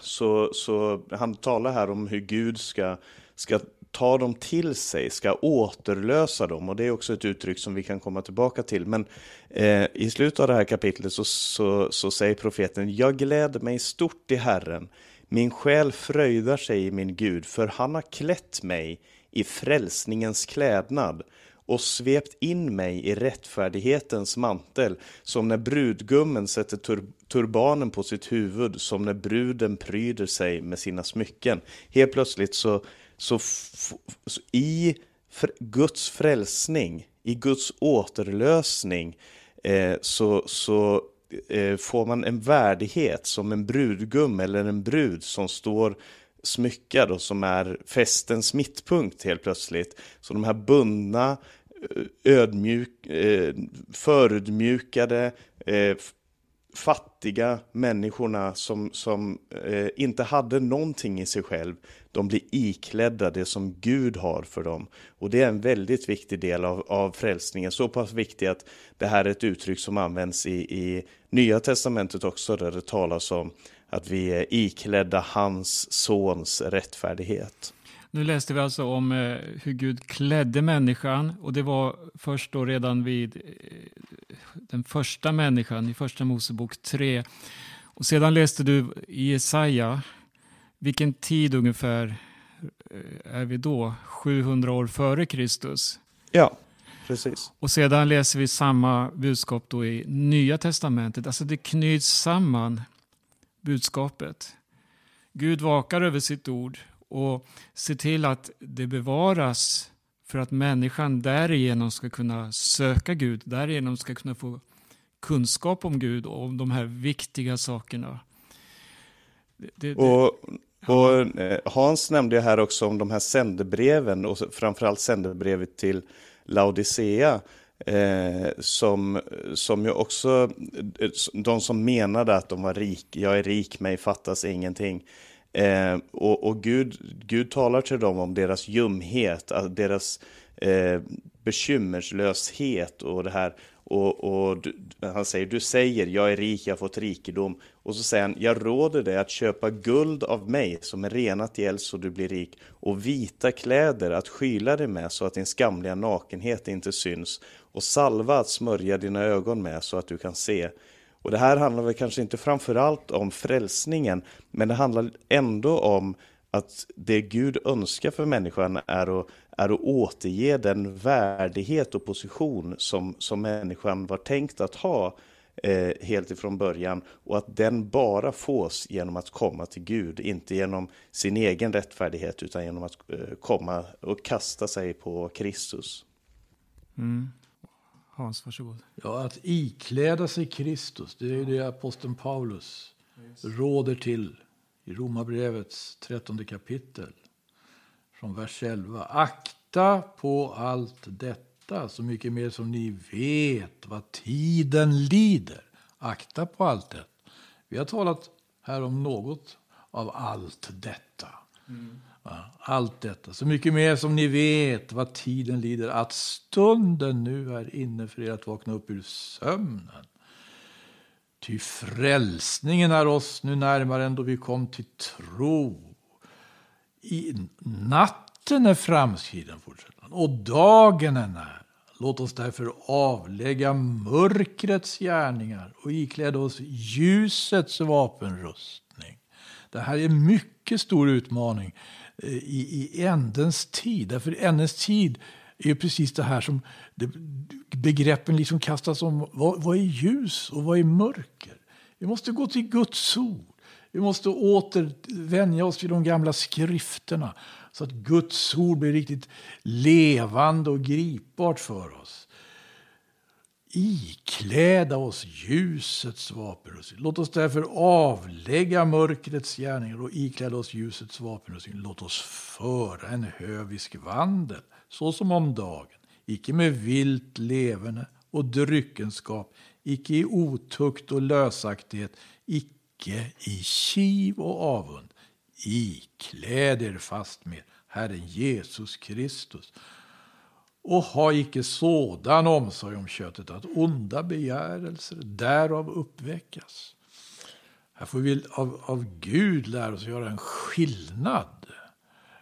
så, så han talar här om hur Gud ska, ska ta dem till sig, ska återlösa dem. Och det är också ett uttryck som vi kan komma tillbaka till. Men eh, i slutet av det här kapitlet så, så, så säger profeten, jag gläder mig stort i Herren. Min själ fröjdar sig i min Gud, för han har klätt mig i frälsningens klädnad och svept in mig i rättfärdighetens mantel, som när brudgummen sätter tur turbanen på sitt huvud, som när bruden pryder sig med sina smycken. Helt plötsligt så så, så i Guds frälsning, i Guds återlösning, eh, så, så eh, får man en värdighet som en brudgum eller en brud som står smyckad och som är festens mittpunkt helt plötsligt. Så de här bundna, eh, ödmjuk, eh, förödmjukade, eh, fattiga människorna som, som eh, inte hade någonting i sig själv, de blir iklädda det som Gud har för dem. Och det är en väldigt viktig del av, av frälsningen, så pass viktig att det här är ett uttryck som används i, i Nya Testamentet också, där det talas om att vi är iklädda hans sons rättfärdighet. Nu läste vi alltså om eh, hur Gud klädde människan och det var först då redan vid eh, den första människan i första Mosebok 3. Och sedan läste du i Jesaja, vilken tid ungefär eh, är vi då? 700 år före Kristus? Ja. precis. Och sedan läser vi samma budskap då i Nya Testamentet. Alltså det knyts samman, budskapet. Gud vakar över sitt ord och ser till att det bevaras för att människan därigenom ska kunna söka Gud, därigenom ska kunna få kunskap om Gud och om de här viktiga sakerna. Det, det, och, och eh, Hans nämnde ju här också om de här sändebreven och framförallt sändebrevet till Laodicea. Eh, som, som ju också, eh, de som menade att de var rik, jag är rik, mig fattas ingenting. Eh, och, och Gud, Gud talar till dem om deras ljumhet, deras eh, bekymmerslöshet och det här. Och, och du, han säger, du säger, jag är rik, jag har fått rikedom. Och så säger han, jag råder dig att köpa guld av mig som är renat i eld så du blir rik och vita kläder att skyla dig med så att din skamliga nakenhet inte syns och salva att smörja dina ögon med så att du kan se. Och det här handlar väl kanske inte framförallt om frälsningen, men det handlar ändå om att det Gud önskar för människan är att, är att återge den värdighet och position som, som människan var tänkt att ha eh, helt ifrån början och att den bara fås genom att komma till Gud, inte genom sin egen rättfärdighet utan genom att eh, komma och kasta sig på Kristus. Mm. Hans, varsågod. Ja, att ikläda sig Kristus, det är det aposteln Paulus råder till i Romarbrevets trettonde kapitel. Från vers 11. Akta på allt detta, så mycket mer som ni vet vad tiden lider. Akta på allt detta. Vi har talat här om något av allt detta. Mm. Allt detta, så mycket mer som ni vet vad tiden lider, att stunden nu är inne för er att vakna upp ur sömnen. Ty frälsningen är oss nu närmare än då vi kom till tro. I natten är framskriden, fortsätter han, och dagen är nära. Låt oss därför avlägga mörkrets gärningar och ikläda oss ljusets vapenrustning. Det här är en mycket stor utmaning Eh, i, i ändens tid. Därför ändens tid är precis det här som det, begreppen liksom kastas om. Vad, vad är ljus och vad är mörker? Vi måste gå till Guds ord. Vi måste återvänja oss vid de gamla skrifterna så att Guds ord blir riktigt levande och gripbart för oss. Ikläda oss ljusets vapenrustning. Låt oss därför avlägga mörkrets gärningar och ikläda oss ljusets vapenrustning. Låt oss föra en hövisk vandel såsom om dagen, icke med vilt leverne och dryckenskap, icke i otukt och lösaktighet, icke i kiv och avund. Ikläd er fast med Herren Jesus Kristus och ha icke sådan omsorg om köttet att onda begärelser därav uppväckas. Här får vi av, av Gud lära oss att göra en skillnad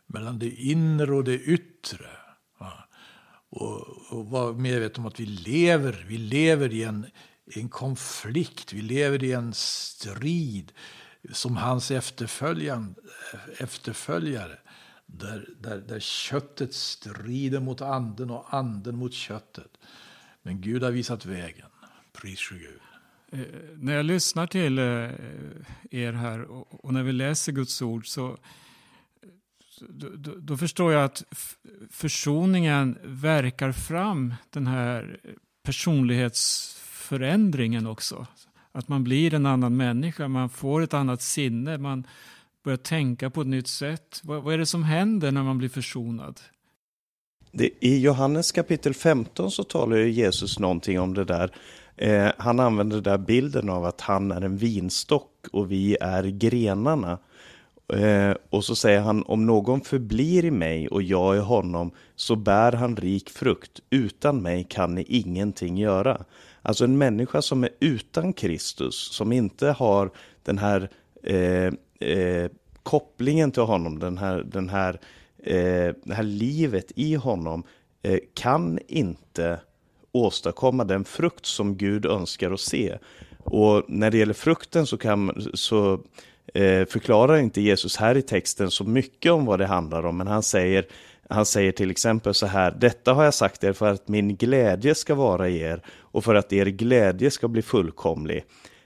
mellan det inre och det yttre. Och, och vara medveten om att vi lever, vi lever i en, en konflikt, vi lever i en strid som hans efterföljare. Där, där, där köttet strider mot anden och anden mot köttet. Men Gud har visat vägen. Pris Gud. Eh, när jag lyssnar till eh, er här och, och, när vi läser Guds ord så då, då, förstår jag att försoningen verkar fram den här personlighetsförändringen också. Att man blir en annan människa, man får ett annat sinne, man börja tänka på ett nytt sätt. Vad, vad är det som händer när man blir försonad? Det, I Johannes kapitel 15 så talar Jesus någonting om det där. Eh, han använder den där bilden av att han är en vinstock och vi är grenarna. Eh, och så säger han, om någon förblir i mig och jag i honom, så bär han rik frukt. Utan mig kan ni ingenting göra. Alltså en människa som är utan Kristus, som inte har den här eh, eh, kopplingen till honom, den här, den här, eh, det här livet i honom, eh, kan inte åstadkomma den frukt som Gud önskar att se. Och när det gäller frukten så, kan, så eh, förklarar inte Jesus här i texten så mycket om vad det handlar om, men han säger Han säger till exempel så här, detta har jag sagt er för att min glädje ska vara i er och för att er glädje ska bli fullkomlig.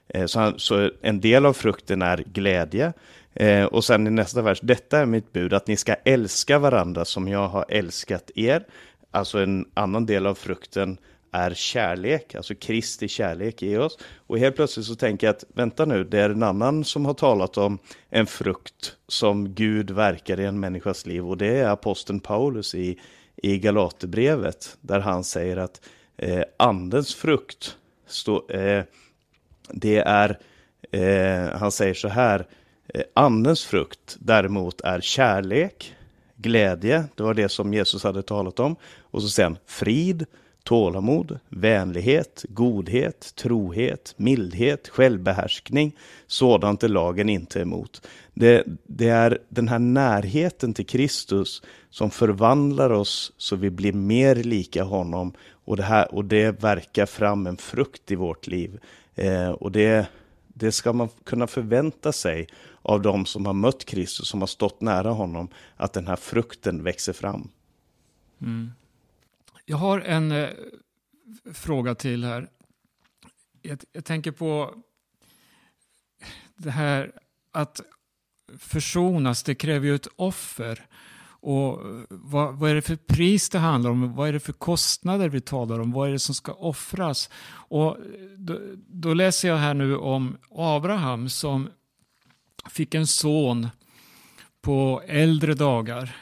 Eh, så, han, så en del av frukten är glädje. Eh, och sen i nästa vers, detta är mitt bud, att ni ska älska varandra som jag har älskat er. Alltså en annan del av frukten är kärlek, alltså Kristi kärlek i oss. Och helt plötsligt så tänker jag att vänta nu, det är en annan som har talat om en frukt som Gud verkar i en människas liv och det är aposteln Paulus i, i Galaterbrevet där han säger att eh, andens frukt, stå, eh, det är, eh, han säger så här, eh, andens frukt däremot är kärlek, glädje, det var det som Jesus hade talat om, och så sen frid, tålamod, vänlighet, godhet, trohet, mildhet, självbehärskning. Sådant är lagen inte emot. Det, det, är den här närheten till Kristus som förvandlar oss så vi blir mer lika honom och det, här, och det verkar fram en frukt i vårt liv. Eh, och det, det ska man kunna förvänta sig av de som har mött Kristus, som har stått nära honom, att den här frukten växer fram. Mm. Jag har en eh, fråga till här. Jag, jag, tänker på det här att försonas, det kräver ju ett offer. Och eh, vad, vad, är det för pris det handlar om? Vad är det för kostnader vi talar om? Vad är det som ska offras? Och eh, då, då läser jag här nu om Abraham som fick en son på äldre dagar.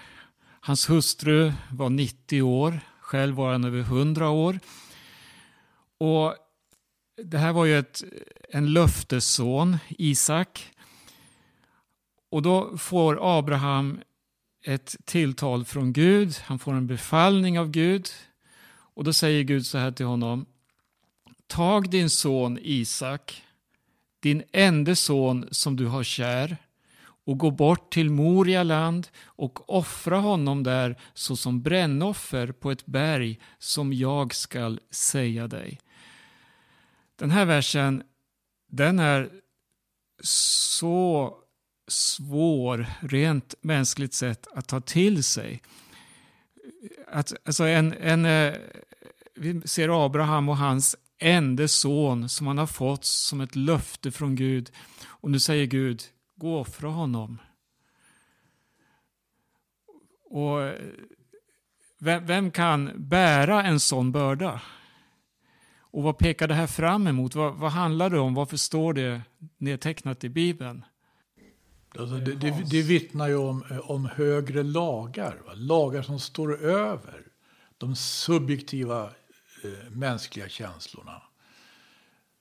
Hans hustru var 90 år. Själv var han över 100 år. Och Det här var ju ett, en löftesson, Isak. Och då får Abraham ett tilltal från Gud, han får en befallning av Gud. Och då säger Gud så här till honom. Tag din son Isak, din enda son som du har kär, och gå bort till Moria land och offra honom där såsom brännoffer på ett berg som jag skall säga dig. Den här versen, den är så svår, rent mänskligt sett, att ta till sig. Att, alltså en, en, eh, vi ser Abraham och hans ende son som han har fått som ett löfte från Gud. Och nu säger Gud, gå och offra honom. Och eh, vem, vem, kan bära en sån börda? Och vad pekar det här fram emot? Vad, vad handlar det om? Varför står det nedtecknat i Bibeln? Alltså det, det, det vittnar ju om, om högre lagar, va? lagar som står över de subjektiva eh, mänskliga känslorna.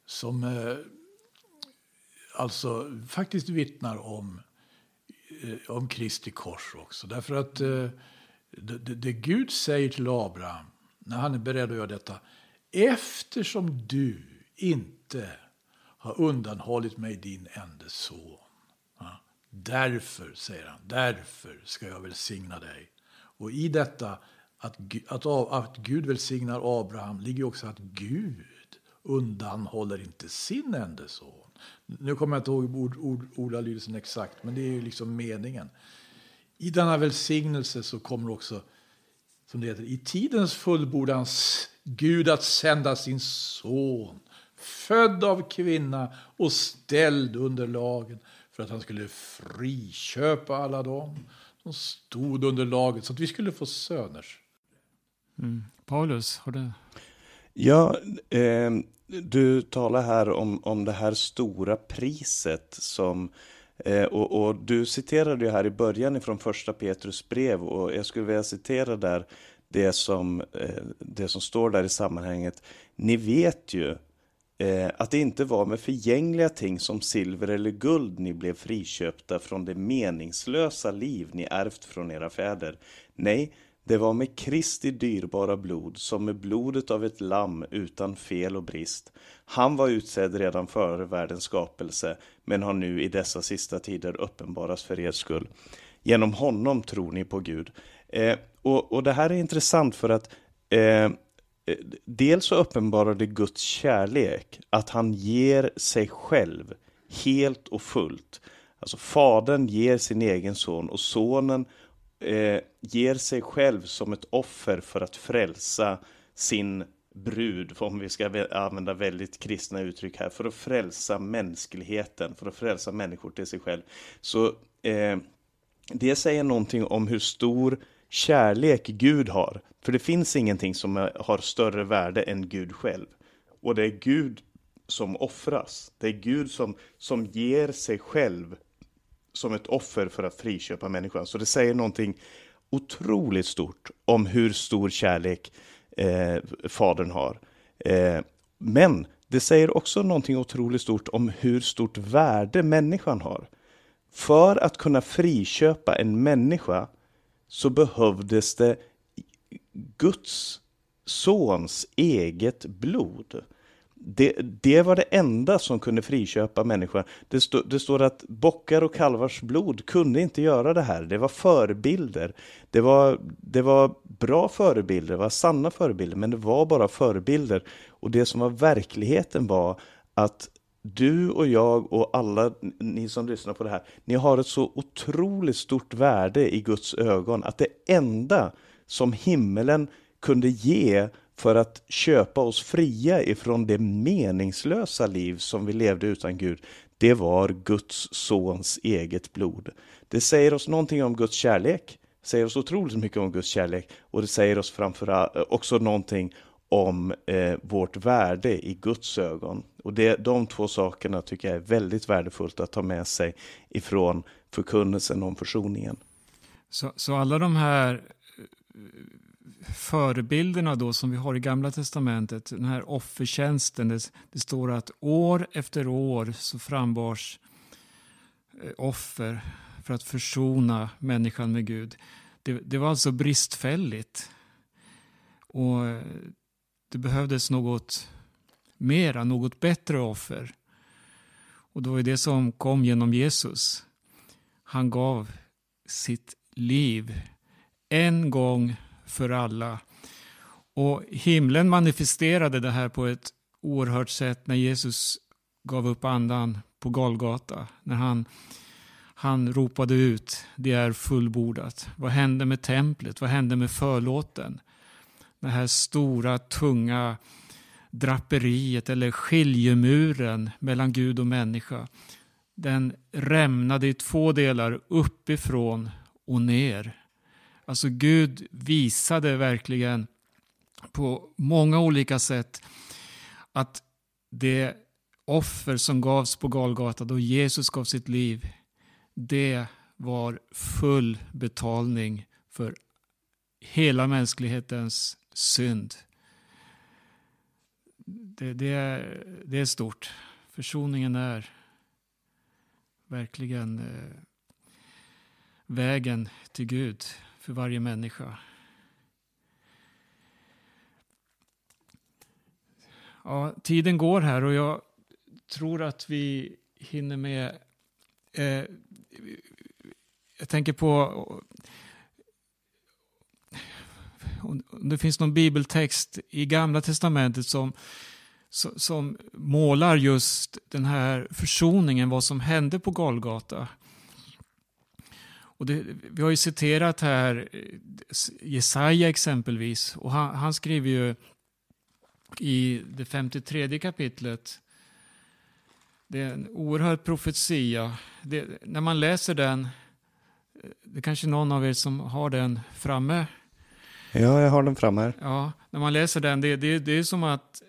Som eh, alltså faktiskt vittnar om, eh, om Kristi kors också. Därför att eh, det, det, Gud säger till Abraham när han är beredd att göra detta. Eftersom du inte har undanhållit mig din enda son. Därför, säger han, därför ska jag välsigna dig. Och i detta att, att, att Gud välsignar Abraham ligger också att Gud undanhåller inte sin enda son. Nu kommer jag inte ihåg ord, ord, ordalydelsen exakt, men det är ju liksom meningen. I denna välsignelse så kommer också, som det heter, i tidens fullbordans Gud att sända sin son, född av kvinna och ställd under lagen för att han skulle friköpa alla dem som stod under laget så att vi skulle få söners. Mm. Paulus, har du? Ja, eh, du talar här om, om det här stora priset som eh, och, och, du citerade ju här i början ifrån första Petrus brev och jag skulle vilja citera där det som, eh, det som står där i sammanhanget. Ni vet ju eh, att det inte var med förgängliga ting som silver eller guld ni blev friköpta från det meningslösa liv ni ärvt från era fäder. Nej, det var med Kristi dyrbara blod, som med blodet av ett lamm utan fel och brist. Han var utsedd redan före världens skapelse, men har nu i dessa sista tider uppenbaras för er skull. Genom honom tror ni på Gud. Eh, och, och, det här är intressant för att eh, Eh, dels så uppenbarar det Guds kärlek, att han ger sig själv helt och fullt. Alltså fadern ger sin egen son och sonen eh, ger sig själv som ett offer för att frälsa sin brud, om vi ska använda väldigt kristna uttryck här, för att frälsa mänskligheten, för att frälsa människor till sig själv. Så eh, det säger någonting om hur stor kärlek Gud har. För det finns ingenting som har större värde än Gud själv. Och det är Gud som offras. Det är Gud som, som ger sig själv som ett offer för att friköpa människan. Så det säger någonting otroligt stort om hur stor kärlek eh, Fadern har. Eh, men det säger också någonting otroligt stort om hur stort värde människan har. För att kunna friköpa en människa så behövdes det Guds sons eget blod. Det, det, var det enda som kunde friköpa människan. Det, stå, det, står att bockar och kalvars blod kunde inte göra det här. Det var förebilder. Det var, det var bra förebilder, det var sanna förebilder, men det var bara förebilder. Och det som var verkligheten var att du och jag och alla ni som lyssnar på det här, ni har ett så otroligt stort värde i Guds ögon att det enda som himmelen kunde ge för att köpa oss fria ifrån det meningslösa liv som vi levde utan Gud, det var Guds sons eget blod. Det säger oss någonting om Guds kärlek, säger oss otroligt mycket om Guds kärlek och det säger oss framförallt också någonting om eh, vårt värde i Guds ögon. Och det, de två sakerna tycker jag är väldigt värdefullt att ta med sig ifrån förkunnelsen om försoningen. Så, så alla de här eh, förebilderna då som vi har i Gamla Testamentet, den här offertjänsten, det, det står att år efter år så frambars eh, offer för att försona människan med Gud. Det, det var alltså bristfälligt. Och eh, det behövdes något mera, något bättre offer. Och det var det som kom genom Jesus. Han gav sitt liv en gång för alla. Och himlen manifesterade det här på ett oerhört sätt när Jesus gav upp andan på Golgata. När han, han ropade ut, det är fullbordat. Vad hände med templet? Vad hände med förlåten? Det här stora, tunga draperiet eller skiljemuren mellan Gud och människa. Den rämnade i två delar, uppifrån och ner. Alltså Gud visade verkligen på många olika sätt att det offer som gavs på Galgata då Jesus gav sitt liv, det var full betalning för hela mänsklighetens synd. Det, det, är, det är stort. Försoningen är verkligen eh, vägen till Gud för varje människa. Ja, tiden går här och jag tror att vi hinner med... Eh, jag tänker på det finns någon bibeltext i Gamla Testamentet som, som målar just den här försoningen, vad som hände på Golgata. Och det, vi har ju citerat här eh, Jesaja exempelvis. Och han, han skriver ju i det 53 kapitlet. Det är en oerhörd profetia. Det, när man läser den, eh, det är kanske någon av er som har den framme. Ja, jag har den framme Ja, när man läser den, det, det, det är som att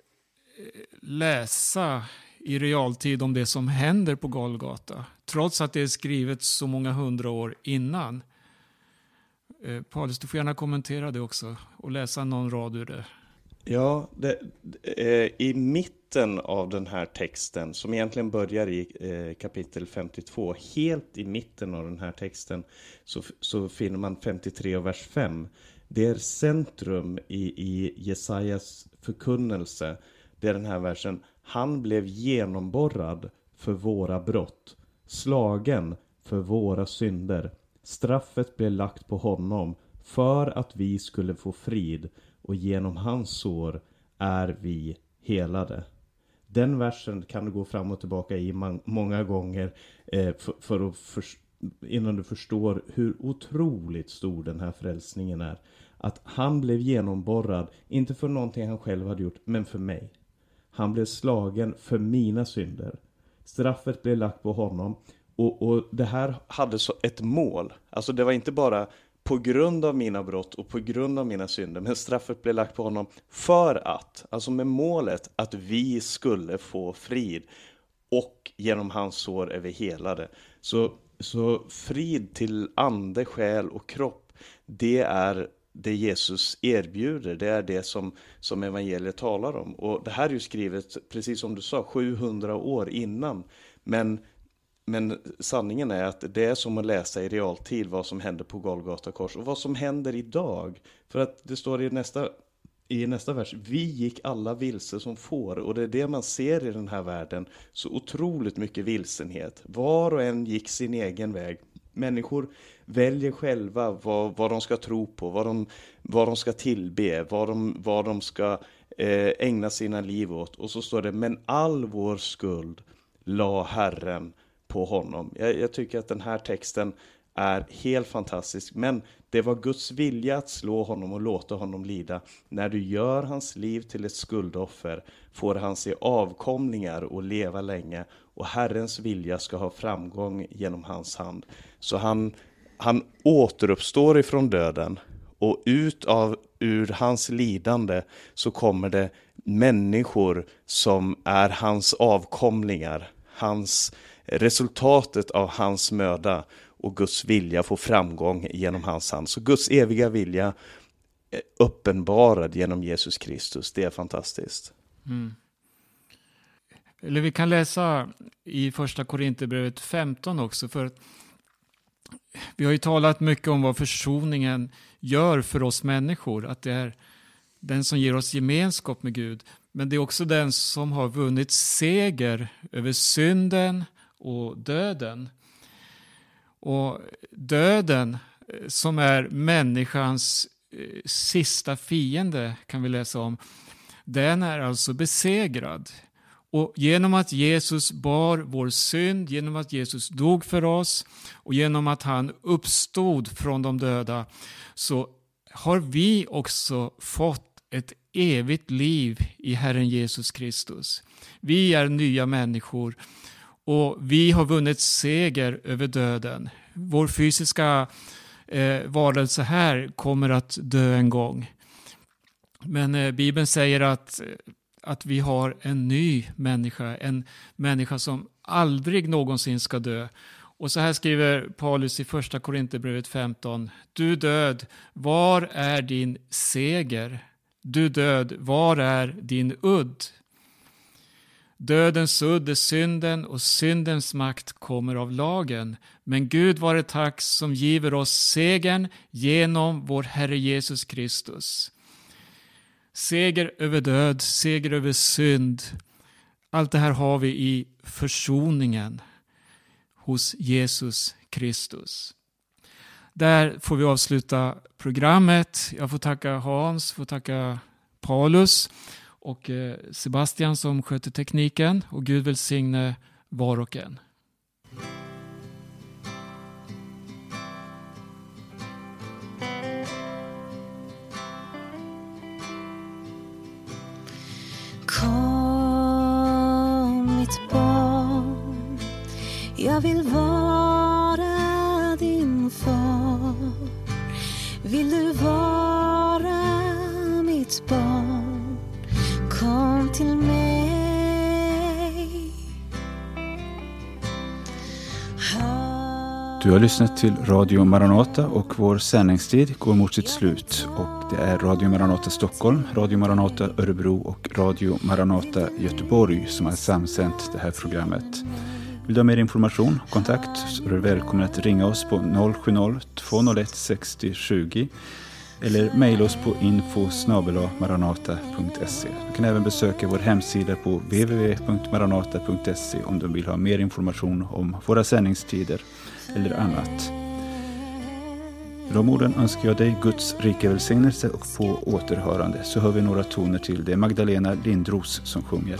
eh, läsa i realtid om det som händer på Golgata. Trots att det är skrivet så många hundra år innan. Eh, Paulus, du får gärna kommentera det också och läsa någon rad ur det. Ja, det, eh, i mitten av den här texten, som egentligen börjar i eh, kapitel 52, helt i mitten av den här texten, så, så finner man 53 och vers 5. Det är centrum i, i Jesajas förkunnelse. Det är den här versen. Han blev genomborrad för våra brott, slagen för våra synder. Straffet blev lagt på honom för att vi skulle få frid och genom hans sår är vi helade. Den versen kan du gå fram och tillbaka i många gånger eh, för, för, att innan du förstår hur otroligt stor den här frälsningen är. Att han blev genomborrad, inte för någonting han själv hade gjort, men för mig. Han blev slagen för mina synder. Straffet blev lagt på honom. Och, och det här hade så ett mål. Alltså det var inte bara på grund av mina brott och på grund av mina synder. Men straffet blev lagt på honom för att, alltså med målet att vi skulle få frid. Och genom hans sår är vi helade. Så, så frid till ande, själ och kropp, det är det Jesus erbjuder. Det är det som, som evangeliet talar om. Och det här är ju skrivet, precis som du sa, 700 år innan. Men men sanningen är att det är som att läsa i realtid vad som händer på Golgata kors och vad som händer idag. För att det står i nästa, i nästa vers, vi gick alla vilse som får och det är det man ser i den här världen. Så otroligt mycket vilsenhet. Var och en gick sin egen väg. Människor väljer själva vad, vad de ska tro på, vad de, vad de ska tillbe, vad de, vad de ska eh, ägna sina liv åt. Och så står det, men all vår skuld la Herren på honom. Jag, jag, tycker att den här texten är helt fantastisk. Men det var Guds vilja att slå honom och låta honom lida. När du gör hans liv till ett skuldoffer får han se avkomlingar och leva länge. Och Herrens vilja ska ha framgång genom hans hand. Så han, han återuppstår ifrån döden. Och ut av, ur hans lidande så kommer det människor som är hans avkomlingar. Hans resultatet av hans möda och Guds vilja får framgång genom hans hand. Så Guds eviga vilja uppenbarad genom Jesus Kristus. Det är fantastiskt. Mm. Eller vi kan läsa i första Korinthierbrevet 15 också. För vi har ju talat mycket om vad försoningen gör för oss människor. Att det är den som ger oss gemenskap med Gud. Men det är också den som har vunnit seger över synden, och döden. Och döden eh, som är människans eh, sista fiende kan vi läsa om. Den är alltså besegrad. Och genom att Jesus bar vår synd, genom att Jesus dog för oss och genom att han uppstod från de döda så har vi också fått ett evigt liv i Herren Jesus Kristus. Vi är nya människor och vi har vunnit seger över döden. Vår fysiska eh, varelse här kommer att dö en gång. Men eh, Bibeln säger att, eh, att vi har en ny människa, en människa som aldrig någonsin ska dö. Och så här skriver Paulus i första Korinthierbrevet 15. Du död, var är din seger? Du död, var är din udd? Dödens udd är synden och syndens makt kommer av lagen. Men Gud vare tack som giver oss segern genom vår Herre Jesus Kristus. Seger över död, seger över synd. Allt det här har vi i försoningen hos Jesus Kristus. Där får vi avsluta programmet. Jag får tacka Hans, får tacka Paulus och eh, Sebastian som sköter tekniken och Gud välsigne var och en. Du har lyssnat till Radio Maranata och vår sändningstid går mot sitt slut. Och det är Radio Maranata Stockholm, Radio Maranata Örebro och Radio Maranata Göteborg som har samsänt det här programmet. Vill du ha mer information och kontakt så är du välkommen att ringa oss på 070-201 60 20 eller mejla oss på info maranata.se. Du kan även besöka vår hemsida på www.maranata.se om du vill ha mer information om våra sändningstider eller annat. Med de orden önskar jag dig Guds rika välsignelse och på återhörande så hör vi några toner till. Det är Magdalena Lindros som sjunger.